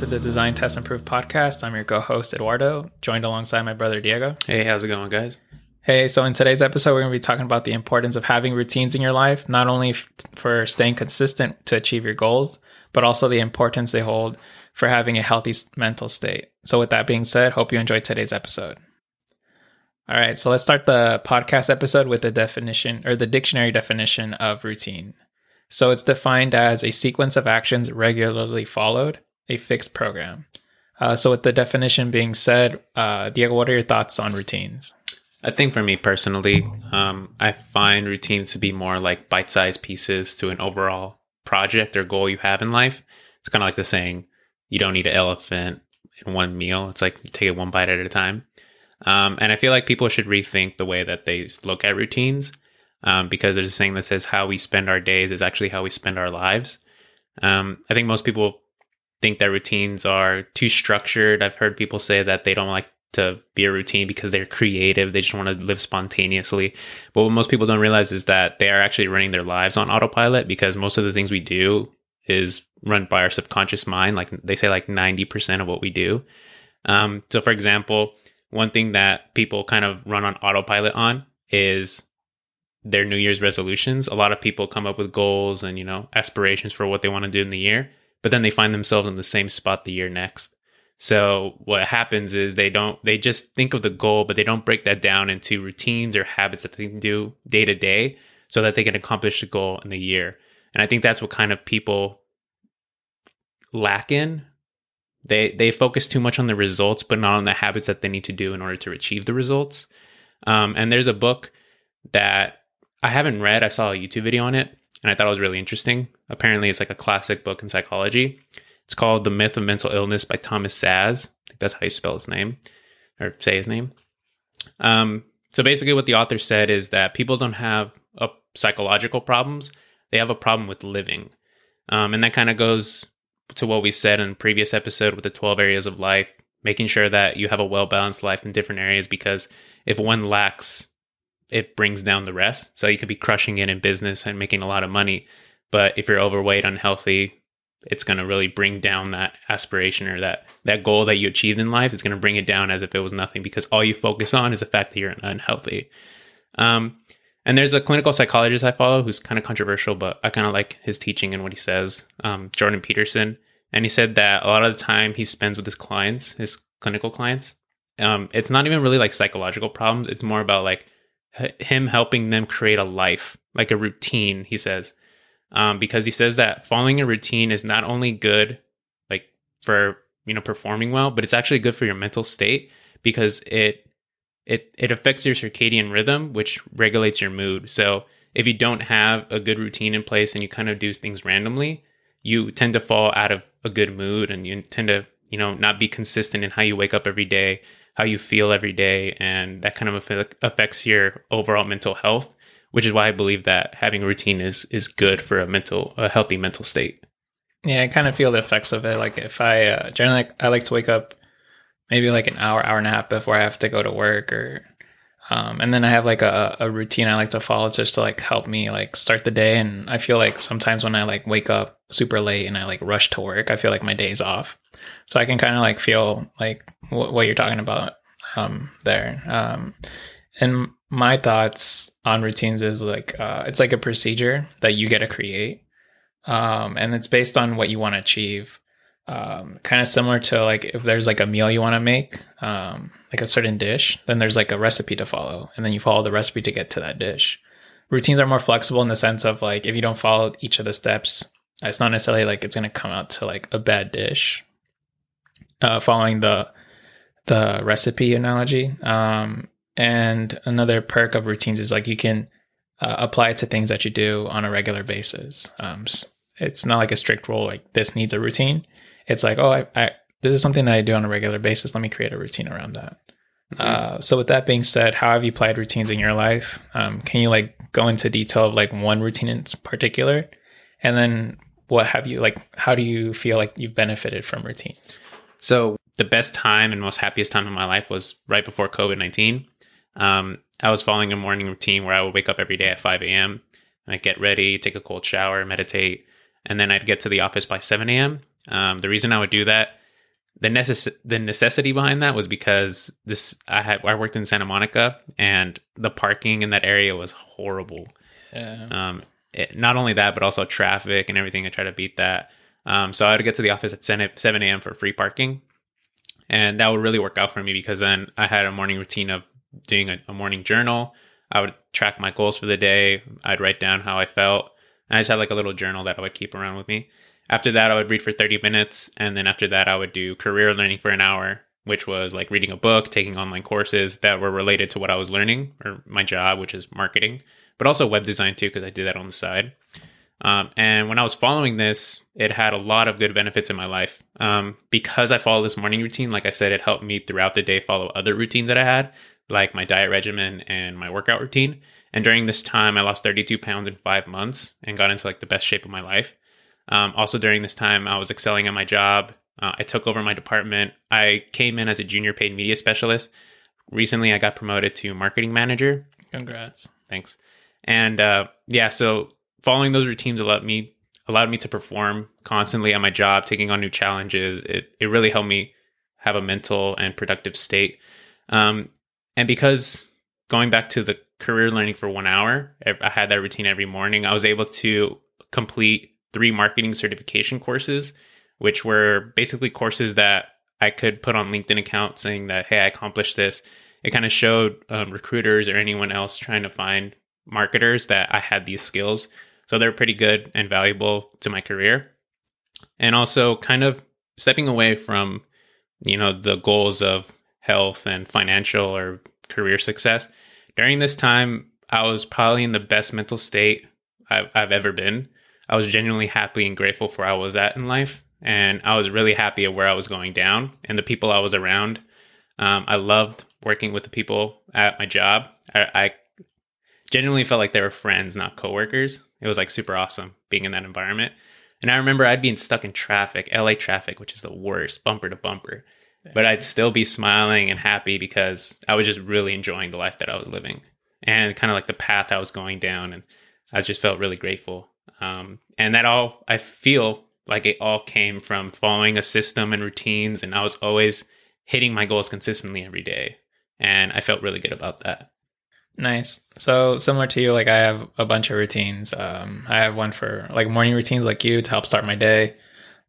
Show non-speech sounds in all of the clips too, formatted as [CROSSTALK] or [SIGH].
to the Design Test Improve podcast. I'm your co host, Eduardo, joined alongside my brother, Diego. Hey, how's it going, guys? Hey, so in today's episode, we're going to be talking about the importance of having routines in your life, not only f- for staying consistent to achieve your goals, but also the importance they hold for having a healthy mental state. So, with that being said, hope you enjoyed today's episode. All right, so let's start the podcast episode with the definition or the dictionary definition of routine. So it's defined as a sequence of actions regularly followed, a fixed program. Uh, so with the definition being said, uh, Diego, what are your thoughts on routines? I think for me personally, um, I find routines to be more like bite sized pieces to an overall project or goal you have in life. It's kind of like the saying, you don't need an elephant in one meal. It's like you take it one bite at a time. Um, and I feel like people should rethink the way that they look at routines um, because there's a saying that says how we spend our days is actually how we spend our lives. Um, I think most people think that routines are too structured. I've heard people say that they don't like to be a routine because they're creative. They just want to live spontaneously. But what most people don't realize is that they are actually running their lives on autopilot because most of the things we do is run by our subconscious mind. Like they say, like 90% of what we do. Um, so, for example, one thing that people kind of run on autopilot on is their New Year's resolutions. A lot of people come up with goals and, you know, aspirations for what they want to do in the year, but then they find themselves in the same spot the year next. So what happens is they don't they just think of the goal, but they don't break that down into routines or habits that they can do day to day so that they can accomplish the goal in the year. And I think that's what kind of people lack in. They they focus too much on the results, but not on the habits that they need to do in order to achieve the results. Um, and there's a book that I haven't read. I saw a YouTube video on it, and I thought it was really interesting. Apparently, it's like a classic book in psychology. It's called The Myth of Mental Illness by Thomas Szasz. I think that's how you spell his name or say his name. Um, so basically, what the author said is that people don't have a psychological problems; they have a problem with living, um, and that kind of goes to what we said in previous episode with the twelve areas of life. Making sure that you have a well balanced life in different areas, because if one lacks it brings down the rest. So you could be crushing it in business and making a lot of money, but if you're overweight, unhealthy, it's going to really bring down that aspiration or that that goal that you achieved in life. It's going to bring it down as if it was nothing because all you focus on is the fact that you're unhealthy. Um, and there's a clinical psychologist I follow who's kind of controversial, but I kind of like his teaching and what he says. Um, Jordan Peterson, and he said that a lot of the time he spends with his clients, his clinical clients, um, it's not even really like psychological problems. It's more about like him helping them create a life, like a routine, he says. Um, because he says that following a routine is not only good, like for, you know, performing well, but it's actually good for your mental state because it, it, it affects your circadian rhythm, which regulates your mood. So if you don't have a good routine in place and you kind of do things randomly, you tend to fall out of a good mood and you tend to, you know, not be consistent in how you wake up every day how you feel every day, and that kind of affects your overall mental health. Which is why I believe that having a routine is is good for a mental a healthy mental state. Yeah, I kind of feel the effects of it. Like if I uh, generally I like to wake up maybe like an hour, hour and a half before I have to go to work, or um, and then I have like a, a routine I like to follow just to like help me like start the day. And I feel like sometimes when I like wake up super late and I like rush to work, I feel like my day's off. So I can kind of like feel like what, what you're talking about um, there. Um, and my thoughts on routines is like uh, it's like a procedure that you get to create, um, and it's based on what you want to achieve. Um, kind of similar to like if there's like a meal you want to make, um, like a certain dish, then there's like a recipe to follow, and then you follow the recipe to get to that dish. Routines are more flexible in the sense of like if you don't follow each of the steps, it's not necessarily like it's going to come out to like a bad dish. Uh, following the the recipe analogy. Um, and another perk of routines is like you can uh, apply it to things that you do on a regular basis. Um, it's not like a strict rule, like this needs a routine. It's like, oh, I, I, this is something that I do on a regular basis. Let me create a routine around that. Mm-hmm. Uh, so with that being said, how have you applied routines in your life? Um, can you like go into detail of like one routine in particular? And then what have you like, how do you feel like you've benefited from routines? So the best time and most happiest time of my life was right before COVID 19. Um, I was following a morning routine where I would wake up every day at 5 a.m. and I'd get ready, take a cold shower, meditate, and then I'd get to the office by 7 a.m. Um, the reason I would do that the necess- the necessity behind that was because this I had I worked in Santa Monica and the parking in that area was horrible. Yeah. Um, it, not only that, but also traffic and everything. I try to beat that. Um, so I had to get to the office at 7 7 a.m. for free parking. And that would really work out for me because then I had a morning routine of doing a, a morning journal. I would track my goals for the day. I'd write down how I felt. And I just had like a little journal that I would keep around with me. After that, I would read for 30 minutes. And then after that, I would do career learning for an hour, which was like reading a book, taking online courses that were related to what I was learning or my job, which is marketing, but also web design too, because I did that on the side. Um, and when I was following this, it had a lot of good benefits in my life. Um, because I follow this morning routine, like I said, it helped me throughout the day follow other routines that I had, like my diet regimen and my workout routine. And during this time, I lost 32 pounds in five months and got into like the best shape of my life. Um, also, during this time, I was excelling at my job. Uh, I took over my department. I came in as a junior paid media specialist. Recently, I got promoted to marketing manager. Congrats. Thanks. And uh, yeah, so following those routines allowed me allowed me to perform constantly at my job, taking on new challenges. It it really helped me have a mental and productive state. Um, and because going back to the career learning for one hour, I had that routine every morning. I was able to complete three marketing certification courses, which were basically courses that I could put on LinkedIn account saying that, hey, I accomplished this. It kind of showed um, recruiters or anyone else trying to find marketers that I had these skills. So they're pretty good and valuable to my career. And also kind of stepping away from, you know, the goals of health and financial or career success. During this time, I was probably in the best mental state I've, I've ever been. I was genuinely happy and grateful for where I was at in life. And I was really happy at where I was going down and the people I was around. Um, I loved working with the people at my job. I, I genuinely felt like they were friends, not coworkers. It was like super awesome being in that environment. And I remember I'd be stuck in traffic, LA traffic, which is the worst, bumper to bumper. But I'd still be smiling and happy because I was just really enjoying the life that I was living and kind of like the path I was going down. And I just felt really grateful. Um, and that all, I feel like it all came from following a system and routines. And I was always hitting my goals consistently every day. And I felt really good about that. Nice. So similar to you, like I have a bunch of routines. Um, I have one for like morning routines, like you, to help start my day.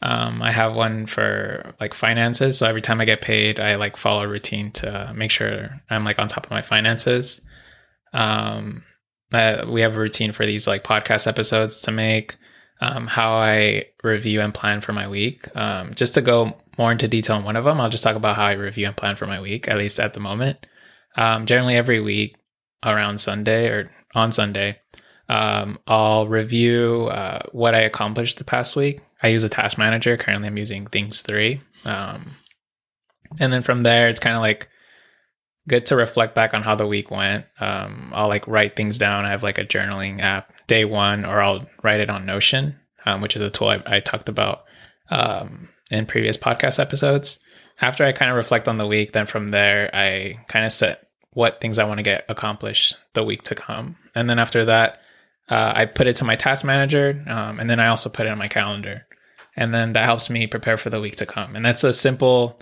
Um, I have one for like finances. So every time I get paid, I like follow a routine to make sure I'm like on top of my finances. Um, we have a routine for these like podcast episodes to make. Um, how I review and plan for my week. Um, just to go more into detail on one of them, I'll just talk about how I review and plan for my week, at least at the moment. Um, generally, every week, around Sunday or on Sunday, um, I'll review uh, what I accomplished the past week. I use a task manager. Currently, I'm using Things 3. Um, and then from there, it's kind of like good to reflect back on how the week went. Um, I'll like write things down. I have like a journaling app day one, or I'll write it on Notion, um, which is a tool I, I talked about um, in previous podcast episodes. After I kind of reflect on the week, then from there, I kind of set what things I want to get accomplished the week to come. And then after that, uh, I put it to my task manager, um, and then I also put it on my calendar. And then that helps me prepare for the week to come. And that's a simple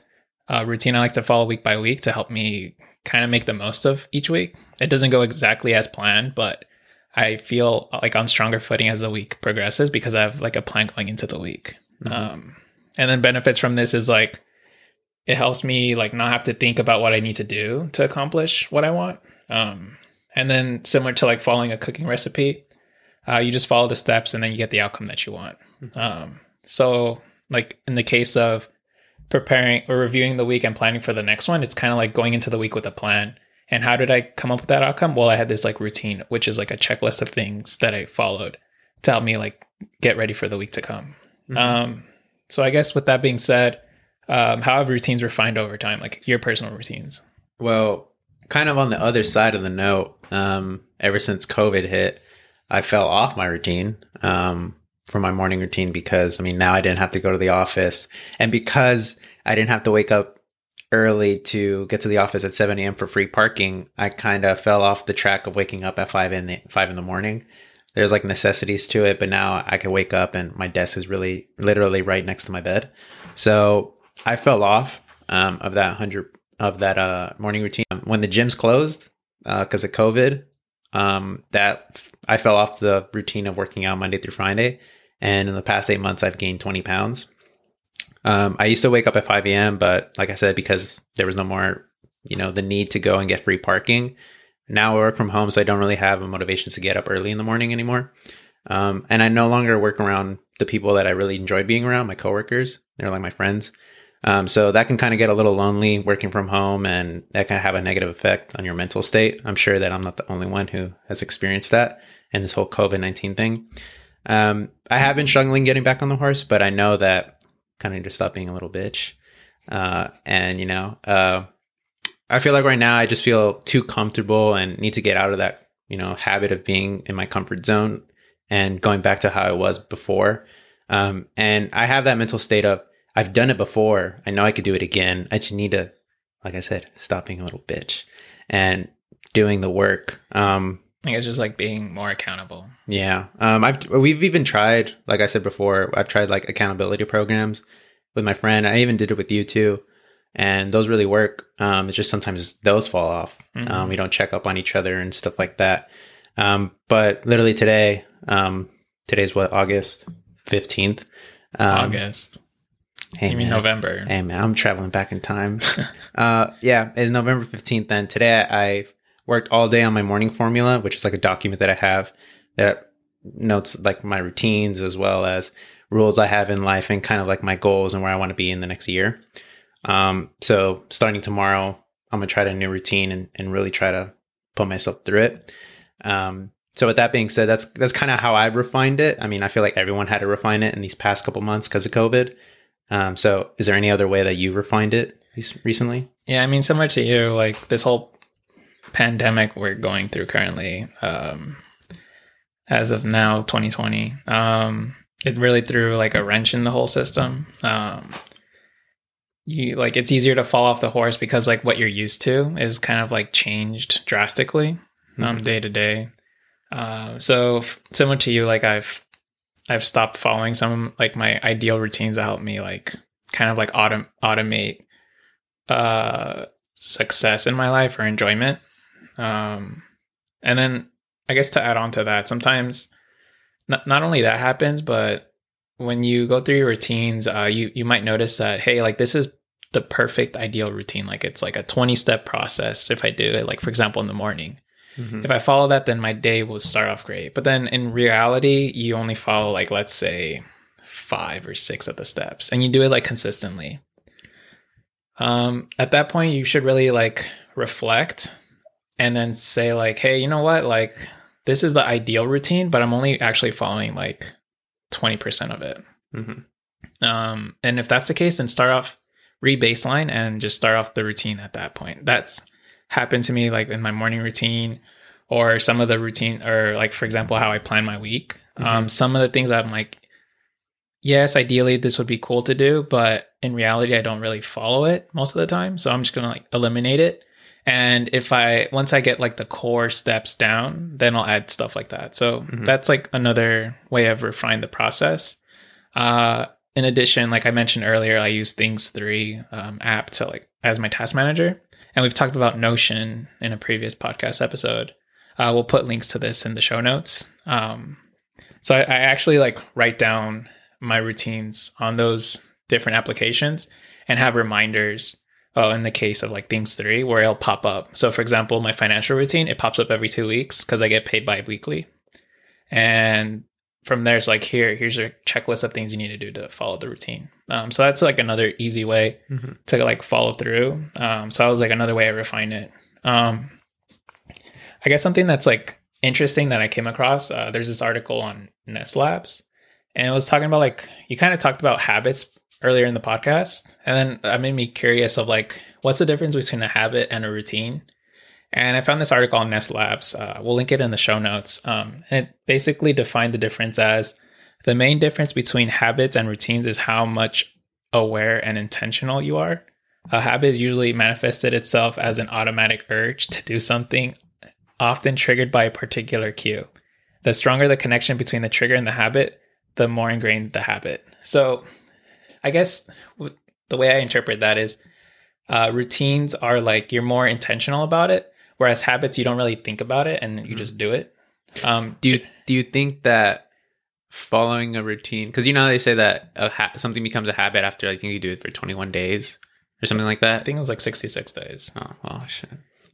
uh, routine I like to follow week by week to help me kind of make the most of each week. It doesn't go exactly as planned, but I feel like on stronger footing as the week progresses because I have like a plan going into the week. Mm-hmm. Um, and then benefits from this is like it helps me like not have to think about what I need to do to accomplish what I want. Um, and then similar to like following a cooking recipe, uh, you just follow the steps and then you get the outcome that you want. Mm-hmm. Um, so like in the case of preparing or reviewing the week and planning for the next one, it's kind of like going into the week with a plan. And how did I come up with that outcome? Well, I had this like routine, which is like a checklist of things that I followed to help me like get ready for the week to come. Mm-hmm. Um, so I guess with that being said, um, how have routines refined over time, like your personal routines? Well, kind of on the other side of the note, um, ever since COVID hit, I fell off my routine um, for my morning routine because I mean now I didn't have to go to the office, and because I didn't have to wake up early to get to the office at 7 a.m. for free parking, I kind of fell off the track of waking up at five in the five in the morning. There's like necessities to it, but now I can wake up and my desk is really literally right next to my bed. So I fell off um, of that hundred of that uh, morning routine when the gyms closed because of COVID. Um, that I fell off the routine of working out Monday through Friday, and in the past eight months, I've gained twenty pounds. Um, I used to wake up at five a.m., but like I said, because there was no more, you know, the need to go and get free parking. Now I work from home, so I don't really have a motivation to get up early in the morning anymore. Um, and I no longer work around the people that I really enjoy being around, my coworkers. They're like my friends. Um, so that can kind of get a little lonely working from home and that can have a negative effect on your mental state. I'm sure that I'm not the only one who has experienced that and this whole COVID 19 thing. Um, I have been struggling getting back on the horse, but I know that kind of just stop being a little bitch. Uh, and, you know, uh, I feel like right now I just feel too comfortable and need to get out of that, you know, habit of being in my comfort zone and going back to how I was before. Um, and I have that mental state of I've done it before. I know I could do it again. I just need to, like I said, stop being a little bitch and doing the work. Um, I think it's just like being more accountable. yeah. Um, I've we've even tried, like I said before, I've tried like accountability programs with my friend. I even did it with you too, and those really work. Um, it's just sometimes those fall off. Mhm. Um, we don't check up on each other and stuff like that. Um, but literally today, um, today's what August fifteenth. Um, August. Hey, you mean man. November? Hey man, I'm traveling back in time. [LAUGHS] uh, yeah, it's November 15th. Then today I worked all day on my morning formula, which is like a document that I have that notes like my routines as well as rules I have in life and kind of like my goals and where I want to be in the next year. Um, so starting tomorrow, I'm gonna try a new routine and, and really try to put myself through it. Um, so with that being said, that's that's kind of how I've refined it. I mean, I feel like everyone had to refine it in these past couple months because of COVID. Um, so is there any other way that you refined it recently? Yeah, I mean, similar to you, like this whole pandemic we're going through currently, um, as of now, 2020, um, it really threw like a wrench in the whole system. Um, you like it's easier to fall off the horse because like what you're used to is kind of like changed drastically um, Mhm. day to day. Uh, so f- similar to you, like I've I've stopped following some like my ideal routines that help me like kind of like autom- automate uh success in my life or enjoyment. Um and then I guess to add on to that, sometimes not not only that happens, but when you go through your routines, uh you you might notice that hey, like this is the perfect ideal routine. Like it's like a 20 step process if I do it like for example in the morning Mhm. if I follow that, then my day will start off great. But then in reality, you only follow like let's say five or six of the steps, and you do it like consistently. Um, at that point, you should really like reflect and then say like, hey, you know what? Like this is the ideal routine, but I'm only actually following like twenty percent of it. Mhm. Um, and if that's the case, then start off re-baseline and just start off the routine at that point. That's happened to me like in my morning routine or some of the routine or like for example how I plan my week. Um, some of the things I'm like, yes, ideally this would be cool to do, but in reality I don't really follow it most of the time. So I'm just gonna like eliminate it. And if I once I get like the core steps down, then I'll add stuff like that. So Mhm. that's like another way of refined the process. Uh, in addition, like I mentioned earlier, I use Things Three um, app to like as my task manager, and we've talked about Notion in a previous podcast episode. Uh, we'll put links to this in the show notes. Um, so I, I actually like write down my routines on those different applications and have reminders. Oh, in the case of like Things Three, where it'll pop up. So, for example, my financial routine it pops up every two weeks because I get paid bi-weekly, and from there it's like here here's your checklist of things you need to do to follow the routine um, so that's like another easy way Mhm. to like follow through um, so that was like another way i refine it um, i guess something that's like interesting that i came across uh, there's this article on Ness Labs and it was talking about like you kind of talked about habits earlier in the podcast and then that made me curious of like what's the difference between a habit and a routine and I found this article on Ness Labs. Uh, we'll link it in the show notes. Um, and it basically defined the difference as the main difference between habits and routines is how much aware and intentional you are. A habit usually manifested itself as an automatic urge to do something, often triggered by a particular cue. The stronger the connection between the trigger and the habit, the more ingrained the habit. So, I guess w- the way I interpret that is uh, routines are like you're more intentional about it, whereas habits you don't really think about it and you just do it. Um, Do you do you think that following a routine because you know they say that a ha- something becomes a habit after I think you do it for 21 days or something like that. I think it was like 66 days. Oh well, shit.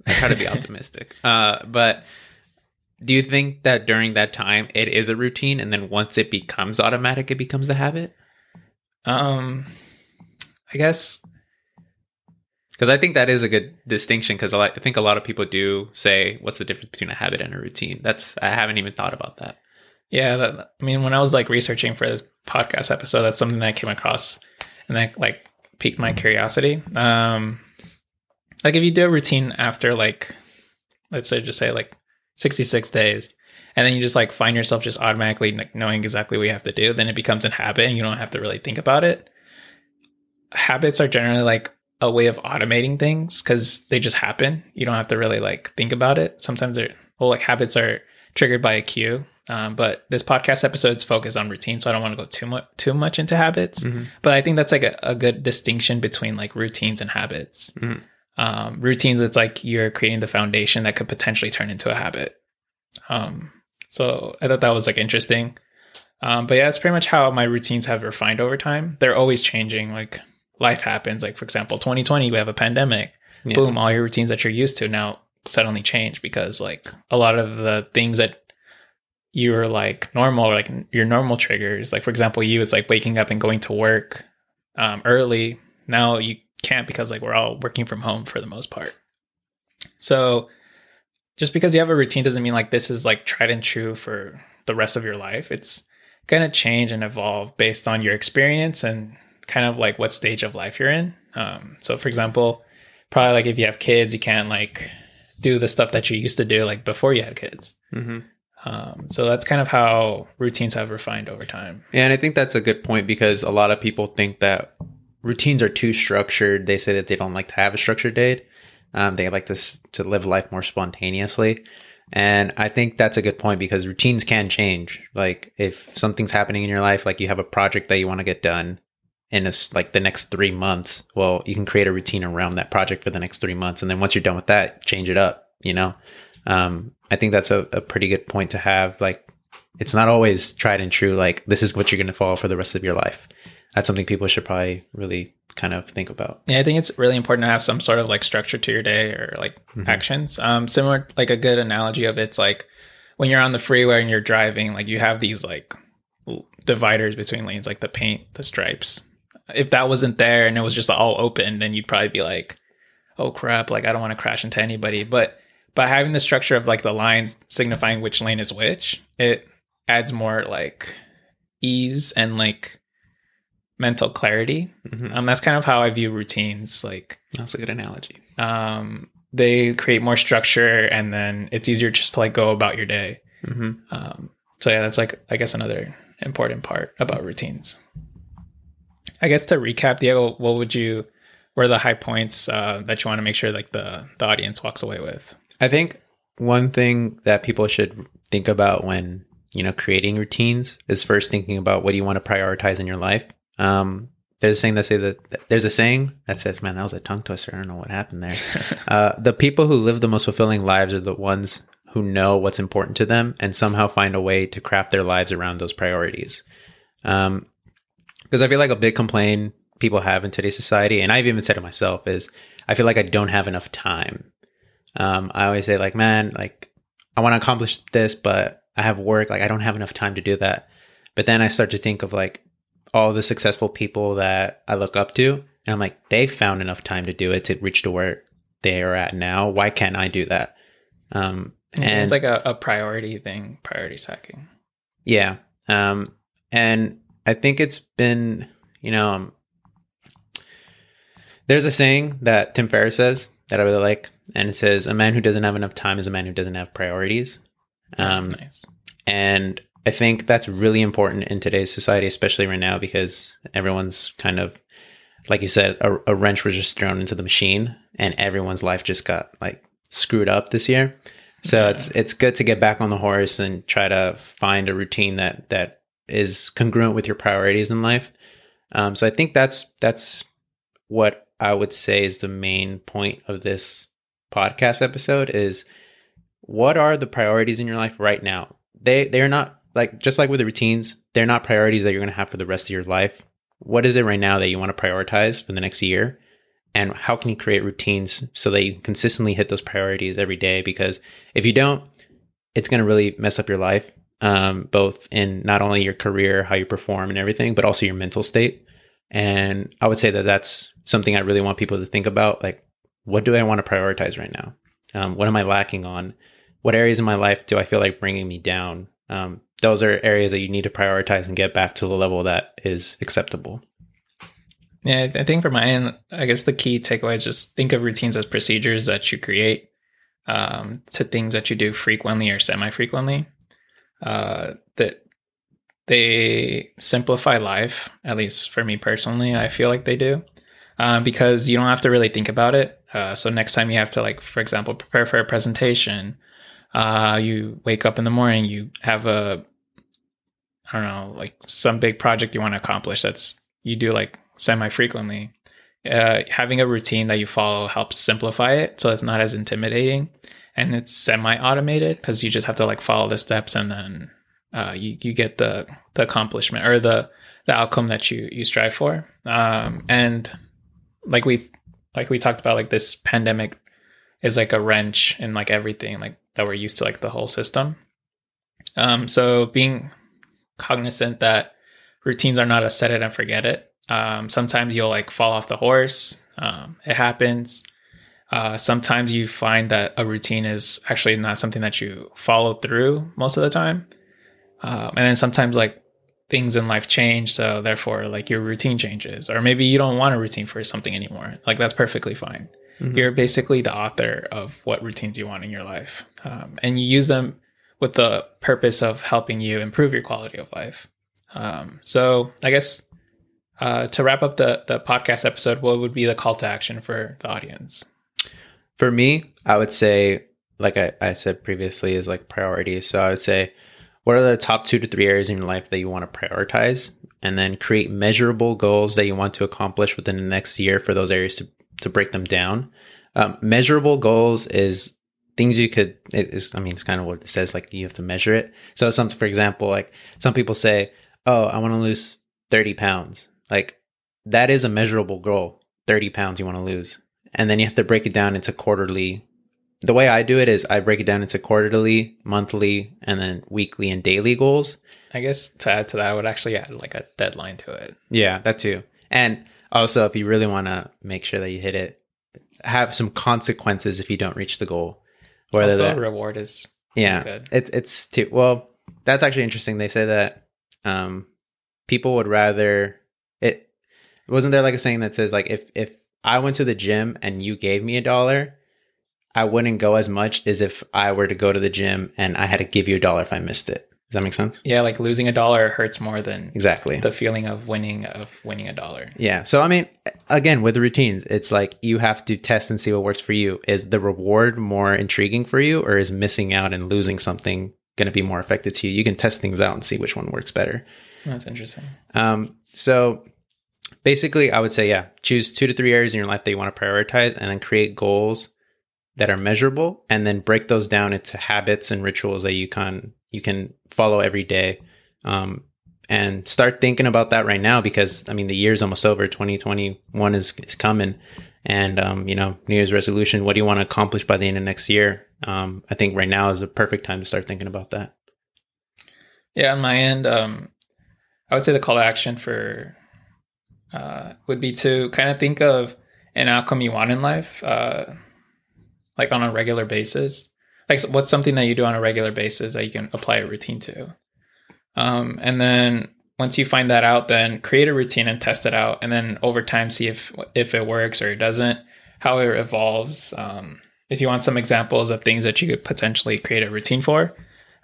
I try to be optimistic. [LAUGHS] Uh, but do you think that during that time it is a routine, and then once it becomes automatic, it becomes a habit? Um, I guess Because I think that is a good distinction. Because I think a lot of people do say, "What's the difference between a habit and a routine?" That's I haven't even thought about that. Yeah, that, I mean, when I was like researching for this podcast episode, that's something that I came across, and that like piqued my curiosity. Um, like if you do a routine after like, let's say, just say like sixty six days, and then you just like find yourself just automatically like knowing exactly what you have to do, then it becomes a habit, and you don't have to really think about it. Habits are generally like a way of automating things because they just happen. You don't have to really like think about it. Sometimes they're well, like habits are triggered by a cue. Um, but this podcast episode's focused on routine, so I don't want to go too much too much into habits. Mhm. But I think that's like a, a good distinction between like routines and habits. Mhm. Um, routines, it's like you're creating the foundation that could potentially turn into a habit. Um, so I thought that was like interesting. Um, but yeah, that's pretty much how my routines have refined over time. They're always changing. Like life happens. Like for example, 2020, we have a pandemic. Yeah. Boom, all your routines that you're used to now suddenly change because like a lot of the things that you were like normal, like your normal triggers. Like for example, you it's like waking up and going to work um, early. Now you can't because like we're all working from home for the most part. So just because you have a routine doesn't mean like this is like tried and true for the rest of your life. It's gonna change and evolve based on your experience and kind of like what stage of life you're in. Um, so for example, probably like if you have kids, you can't like do the stuff that you used to do like before you had kids. Mhm. Um, so that's kind of how routines have refined over time. Yeah, and I think that's a good point because a lot of people think that routines are too structured. They say that they don't like to have a structured day. Um, they like to to live life more spontaneously, and I think that's a good point because routines can change. Like if something's happening in your life, like you have a project that you want to get done in a s like the next three months, well, you can create a routine around that project for the next three months, and then once you're done with that, change it up. You know, um, I think that's a, a pretty good point to have. Like it's not always tried and true like this is what you're going to follow for the rest of your life that's something people should probably really kind of think about Yeah, I think it's really important to have some sort of like structure to your day or like Mhm. actions. Um, similar, like a good analogy of it's like when you're on the freeway and you're driving, like you have these like dividers between lanes, like the paint, the stripes. If that wasn't there and it was just all open, then you'd probably be like, "Oh crap!" Like I don't want to crash into anybody. But by having the structure of like the lines signifying which lane is which, it adds more like ease and like mental clarity Mhm. um, that's kind of how I view routines. Like, that's a good analogy um, they create more structure, and then it's easier just to like go about your day. hmm Um, so yeah, that's like I guess another important part about routines. I guess to recap, Diego, what would you? What are the high points uh, that you want to make sure like the the audience walks away with? I think one thing that people should think about when you know creating routines is first thinking about what do you want to prioritize in your life um, there's a saying that say that there's a saying that says man that was a tongue twister i don't know what happened there [LAUGHS] Uh, the people who live the most fulfilling lives are the ones who know what's important to them and somehow find a way to craft their lives around those priorities. Um, because I feel like a big complaint people have in today's society, and I've even said it myself, is I feel like I don't have enough time. Um, I always say like, man, like I want to accomplish this, but I have work. Like I don't have enough time to do that. But then I start to think of like all the successful people that I look up to, and I'm like, they found enough time to do it to reach to where they are at now. Why can't I do that? Um, And and it's like a, a priority thing, priority stacking. yeah. Um, and I think it's been, you know, um, there's a saying that Tim Ferriss says that I really like, and it says, "A man who doesn't have enough time is a man who doesn't have priorities." Um, nice. and I think that's really important in today's society, especially right now, because everyone's kind of, like you said, a, a wrench was just thrown into the machine, and everyone's life just got like screwed up this year. So Yeah. it's it's good to get back on the horse and try to find a routine that that is congruent with your priorities in life. Um, so I think that's that's what I would say is the main point of this podcast episode is what are the priorities in your life right now? They they're not like just like with the routines, they're not priorities that you're going to have for the rest of your life. What is it right now that you want to prioritize for the next year? And how can you create routines so that you consistently hit those priorities every day? Because if you don't, it's going to really mess up your life, um, both in not only your career, how you perform, and everything, but also your mental state. And I would say that that's something I really want people to think about. Like, what do I want to prioritize right now? Um, what am I lacking on? What areas in my life do I feel like bringing me down? Um, those are areas that you need to prioritize and get back to the level that is acceptable. Yeah, I think for my end, I guess the key takeaway is just think of routines as procedures that you create um, to things that you do frequently or semi frequently. Uh, that they simplify life, at least for me personally, I feel like they do. Um, because you don't have to really think about it. Uh, so next time you have to, like, for example, prepare for a presentation, uh, you wake up in the morning, you have a, I don't know, like some big project you want to accomplish that's you do like semi frequently. Uh, having a routine that you follow helps simplify it so it's not as intimidating and it's semi automated because you just have to like follow the steps and then uh, you, you get the the accomplishment or the the outcome that you you strive for um, and like we like we talked about like this pandemic is like a wrench in like everything like that we're used to like the whole system um, so being cognizant that routines are not a set it and forget it um, sometimes you'll like fall off the horse. Um, it happens. Uh, sometimes you find that a routine is actually not something that you follow through most of the time. Um, and then sometimes like things in life change. So therefore like your routine changes, or maybe you don't want a routine for something anymore. Like that's perfectly fine. Mm-hmm. You're basically the author of what routines you want in your life. Um, and you use them with the purpose of helping you improve your quality of life. Um, so I guess uh, to wrap up the the podcast episode, what would be the call to action for the audience? For me, I would say, like I, I said previously, is like priorities. So I would say, what are the top two to three areas in your life that you want to prioritize, and then create measurable goals that you want to accomplish within the next year for those areas to to break them down. Um, measurable goals is things you could i mean it's kind of what it says like you have to measure it so something for example like some people say oh i want to lose 30 pounds like that is a measurable goal 30 pounds you want to lose. And then you have to break it down into quarterly. The way I do it is I break it down into quarterly, monthly, and then weekly and daily goals. I guess to add to that, I would actually add like a deadline to it. Yeah, that too. And also, if you really want to make sure that you hit it, have some consequences if you don't reach the goal. Whether also, that, reward is yeah, good. It, it's too well. That's actually interesting. They say that um, people would rather it wasn't there like a saying that says like if if I went to the gym and you gave me a dollar, I wouldn't go as much as if I were to go to the gym and I had to give you a dollar if I missed it. Does that make sense? Yeah, like losing a dollar hurts more than exactly the feeling of winning of winning a dollar. Yeah. So I mean, again, with the routines, it's like you have to test and see what works for you. Is the reward more intriguing for you, or is missing out and losing something going to be more effective to you? You can test things out and see which one works better. That's interesting. Um, so basically, I would say, yeah, choose two to three areas in your life that you want to prioritize and then create goals that are measurable and then break those down into habits and rituals that you can you can follow every day. Um, and start thinking about that right now because i mean the year's almost over. 2021 is, is coming. And um, you know new year's resolution what do you want to accomplish by the end of next year? Um, i think right now is a perfect time to start thinking about that. Yeah on my end um, i would say the call to action for uh, would be to kind of think of an outcome you want in life, uh, like on a regular basis. Like, what's something that you do on a regular basis that you can apply a routine to? Um, and then once you find that out, then create a routine and test it out, and then over time see if if it works or it doesn't, how it evolves. Um, if you want some examples of things that you could potentially create a routine for,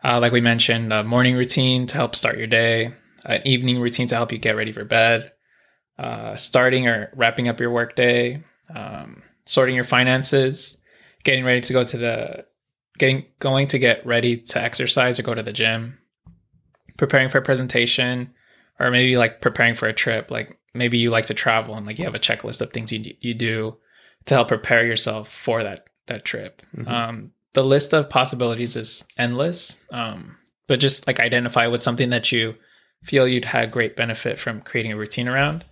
uh, like we mentioned, a morning routine to help start your day, an evening routine to help you get ready for bed, uh, starting or wrapping up your workday, um, sorting your finances, getting ready to go to the getting going to get ready to exercise or go to the gym, preparing for a presentation, or maybe like preparing for a trip. Like maybe you like to travel and like you have a checklist of things you you do to help prepare yourself for that that trip. Mhm. Um, the list of possibilities is endless, um, but just like identify with something that you feel you'd had great benefit from creating a routine around.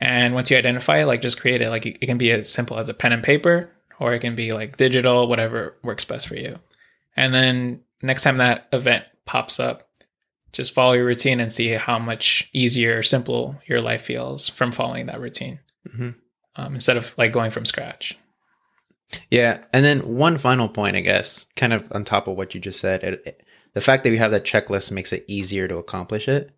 And once you identify it, like just create it. Like it, it can be as simple as a pen and paper, or it can be like digital, whatever works best for you. And then next time that event pops up, just follow your routine and see how much easier or simple your life feels from following that routine Mhm. um, instead of like going from scratch. Yeah, and then one final point, I guess, kind of on top of what you just said, it, it- the fact that we have that checklist makes it easier to accomplish it.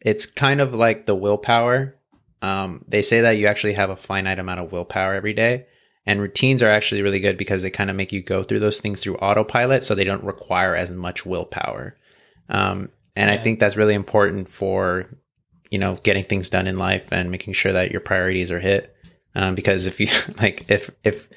It's kind of like the willpower. Um, they say that you actually have a finite amount of willpower every day, and routines are actually really good because they kind of make you go through those things through autopilot, so they don't require as much willpower. Um, and I think that's really important for you know getting things done in life and making sure that your priorities are hit. Um, because if you [LAUGHS] like, if if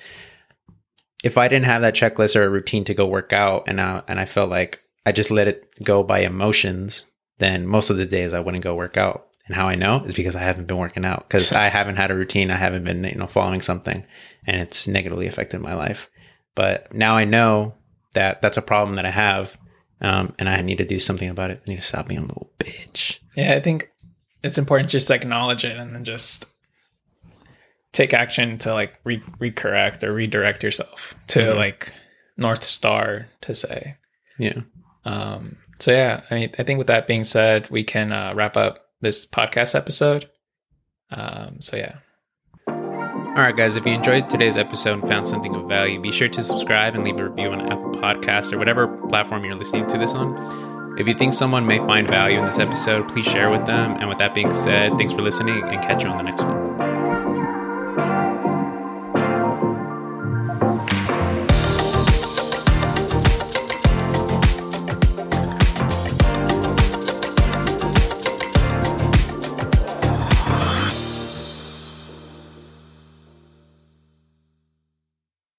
if I didn't have that checklist or a routine to go work out and I, and I felt like I just let it go by emotions, then most of the days I wouldn't go work out. And how I know is because I haven't been working out because [LAUGHS] I haven't had a routine. I haven't been, you know, following something and it's negatively affected my life. But now I know that that's a problem that I have. Um, and I need to do something about it. I need to stop being a little bitch. Yeah, I think it's important to just acknowledge it and then just take action to like re- recorrect or redirect yourself to Mhm. like North Star to say. Yeah. Um, so yeah, I mean, I think with that being said, we can uh, wrap up this podcast episode. Um, so yeah, All right, guys, if you enjoyed today's episode and found something of value, be sure to subscribe and leave a review on Apple Podcasts or whatever platform you're listening to this on. If you think someone may find value in this episode, please share with them. And with that being said, thanks for listening and catch you on the next one.